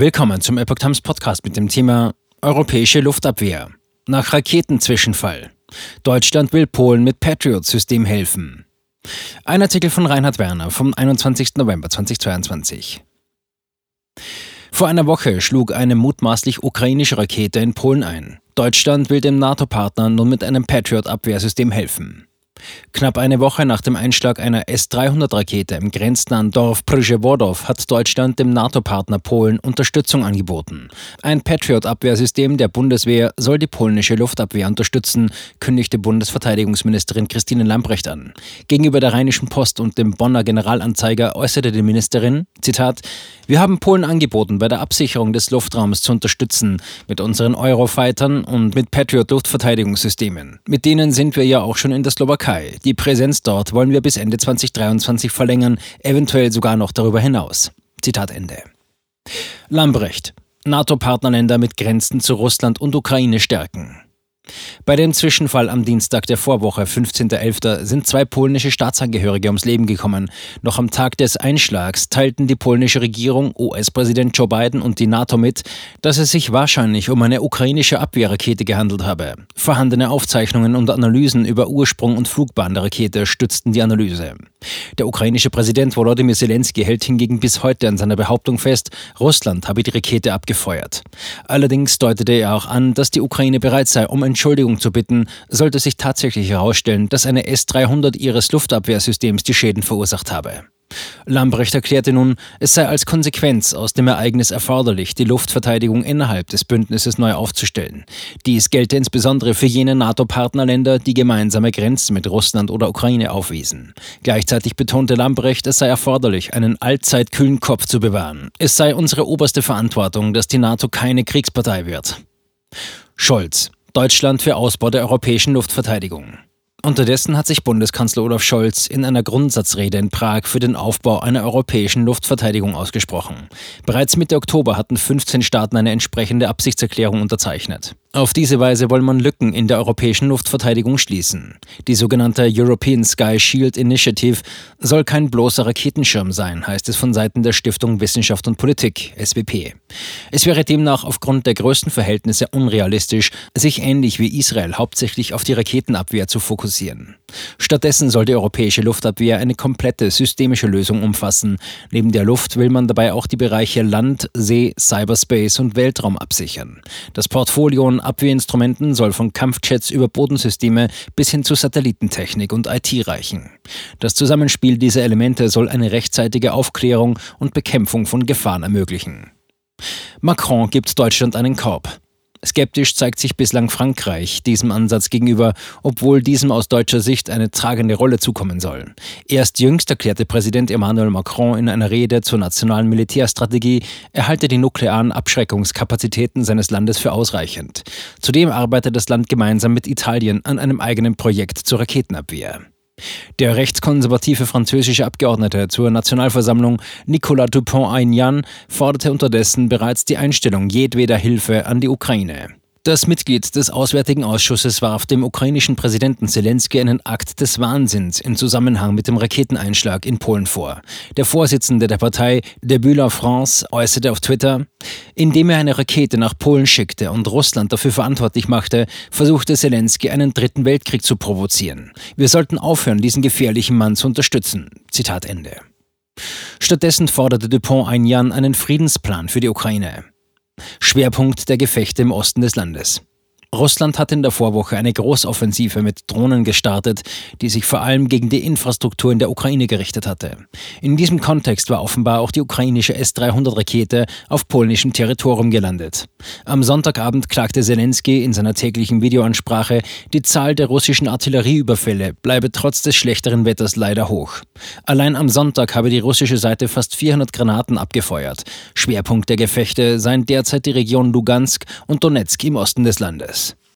Willkommen zum Epoch Times Podcast mit dem Thema Europäische Luftabwehr. Nach Raketenzwischenfall. Deutschland will Polen mit Patriot-System helfen. Ein Artikel von Reinhard Werner vom 21. November 2022. Vor einer Woche schlug eine mutmaßlich ukrainische Rakete in Polen ein. Deutschland will dem NATO-Partner nun mit einem Patriot-Abwehrsystem helfen. Knapp eine Woche nach dem Einschlag einer S-300-Rakete im grenznahen Dorf Przewodów hat Deutschland dem NATO-Partner Polen Unterstützung angeboten. Ein Patriot-Abwehrsystem der Bundeswehr soll die polnische Luftabwehr unterstützen, kündigte Bundesverteidigungsministerin Christine Lambrecht an. Gegenüber der Rheinischen Post und dem Bonner Generalanzeiger äußerte die Ministerin, Zitat, wir haben Polen angeboten, bei der Absicherung des Luftraums zu unterstützen, mit unseren Eurofightern und mit Patriot-Luftverteidigungssystemen. Mit denen sind wir ja auch schon in der Slowakei Slowakei. Die Präsenz dort wollen wir bis Ende 2023 verlängern, eventuell sogar noch darüber hinaus. Zitat Ende. Lambrecht. NATO-Partnerländer mit Grenzen zu Russland und Ukraine stärken. Bei dem Zwischenfall am Dienstag der Vorwoche, 15.11., sind zwei polnische Staatsangehörige ums Leben gekommen. Noch am Tag des Einschlags teilten die polnische Regierung, US-Präsident Joe Biden und die NATO mit, dass es sich wahrscheinlich um eine ukrainische Abwehrrakete gehandelt habe. Vorhandene Aufzeichnungen und Analysen über Ursprung und Flugbahn der Rakete stützten die Analyse. Der ukrainische Präsident Volodymyr Zelensky hält hingegen bis heute an seiner Behauptung fest, Russland habe die Rakete abgefeuert. Allerdings deutete er auch an, dass die Ukraine bereit sei, um Entschuldigung zu bitten, sollte sich tatsächlich herausstellen, dass eine S-300 ihres Luftabwehrsystems die Schäden verursacht habe. Lambrecht erklärte nun, es sei als Konsequenz aus dem Ereignis erforderlich, die Luftverteidigung innerhalb des Bündnisses neu aufzustellen. Dies gelte insbesondere für jene NATO-Partnerländer, die gemeinsame Grenzen mit Russland oder Ukraine aufwiesen. Gleichzeitig betonte Lambrecht, es sei erforderlich, einen allzeit kühlen Kopf zu bewahren. Es sei unsere oberste Verantwortung, dass die NATO keine Kriegspartei wird. Scholz. Deutschland für Ausbau der europäischen Luftverteidigung. Unterdessen hat sich Bundeskanzler Olaf Scholz in einer Grundsatzrede in Prag für den Aufbau einer europäischen Luftverteidigung ausgesprochen. Bereits Mitte Oktober hatten 15 Staaten eine entsprechende Absichtserklärung unterzeichnet. Auf diese Weise will man Lücken in der europäischen Luftverteidigung schließen. Die sogenannte European Sky Shield Initiative soll kein bloßer Raketenschirm sein, heißt es von Seiten der Stiftung Wissenschaft und Politik, SWP. Es wäre demnach aufgrund der größten Verhältnisse unrealistisch, sich ähnlich wie Israel hauptsächlich auf die Raketenabwehr zu fokussieren. Stattdessen soll die europäische Luftabwehr eine komplette systemische Lösung umfassen. Neben der Luft will man dabei auch die Bereiche Land, See, Cyberspace und Weltraum absichern. Das Portfolio Abwehrinstrumenten soll von Kampfjets über Bodensysteme bis hin zu Satellitentechnik und IT reichen. Das Zusammenspiel dieser Elemente soll eine rechtzeitige Aufklärung und Bekämpfung von Gefahren ermöglichen. Macron gibt Deutschland einen Korb. Skeptisch zeigt sich bislang Frankreich diesem Ansatz gegenüber, obwohl diesem aus deutscher Sicht eine tragende Rolle zukommen soll. Erst jüngst erklärte Präsident Emmanuel Macron in einer Rede zur nationalen Militärstrategie, er halte die nuklearen Abschreckungskapazitäten seines Landes für ausreichend. Zudem arbeitet das Land gemeinsam mit Italien an einem eigenen Projekt zur Raketenabwehr. Der rechtskonservative französische Abgeordnete zur Nationalversammlung Nicolas Dupont-Aignan forderte unterdessen bereits die Einstellung jedweder Hilfe an die Ukraine. Das Mitglied des Auswärtigen Ausschusses warf dem ukrainischen Präsidenten Zelensky einen Akt des Wahnsinns im Zusammenhang mit dem Raketeneinschlag in Polen vor. Der Vorsitzende der Partei Debut la France äußerte auf Twitter, indem er eine Rakete nach Polen schickte und Russland dafür verantwortlich machte, versuchte Zelensky einen dritten Weltkrieg zu provozieren. Wir sollten aufhören, diesen gefährlichen Mann zu unterstützen. Zitat Ende. Stattdessen forderte Dupont-Aignan einen Friedensplan für die Ukraine. Schwerpunkt der Gefechte im Osten des Landes. Russland hat in der Vorwoche eine Großoffensive mit Drohnen gestartet, die sich vor allem gegen die Infrastruktur in der Ukraine gerichtet hatte. In diesem Kontext war offenbar auch die ukrainische S-300-Rakete auf polnischem Territorium gelandet. Am Sonntagabend klagte Zelensky in seiner täglichen Videoansprache, die Zahl der russischen Artillerieüberfälle bleibe trotz des schlechteren Wetters leider hoch. Allein am Sonntag habe die russische Seite fast 400 Granaten abgefeuert. Schwerpunkt der Gefechte seien derzeit die Region Lugansk und Donetsk im Osten des Landes.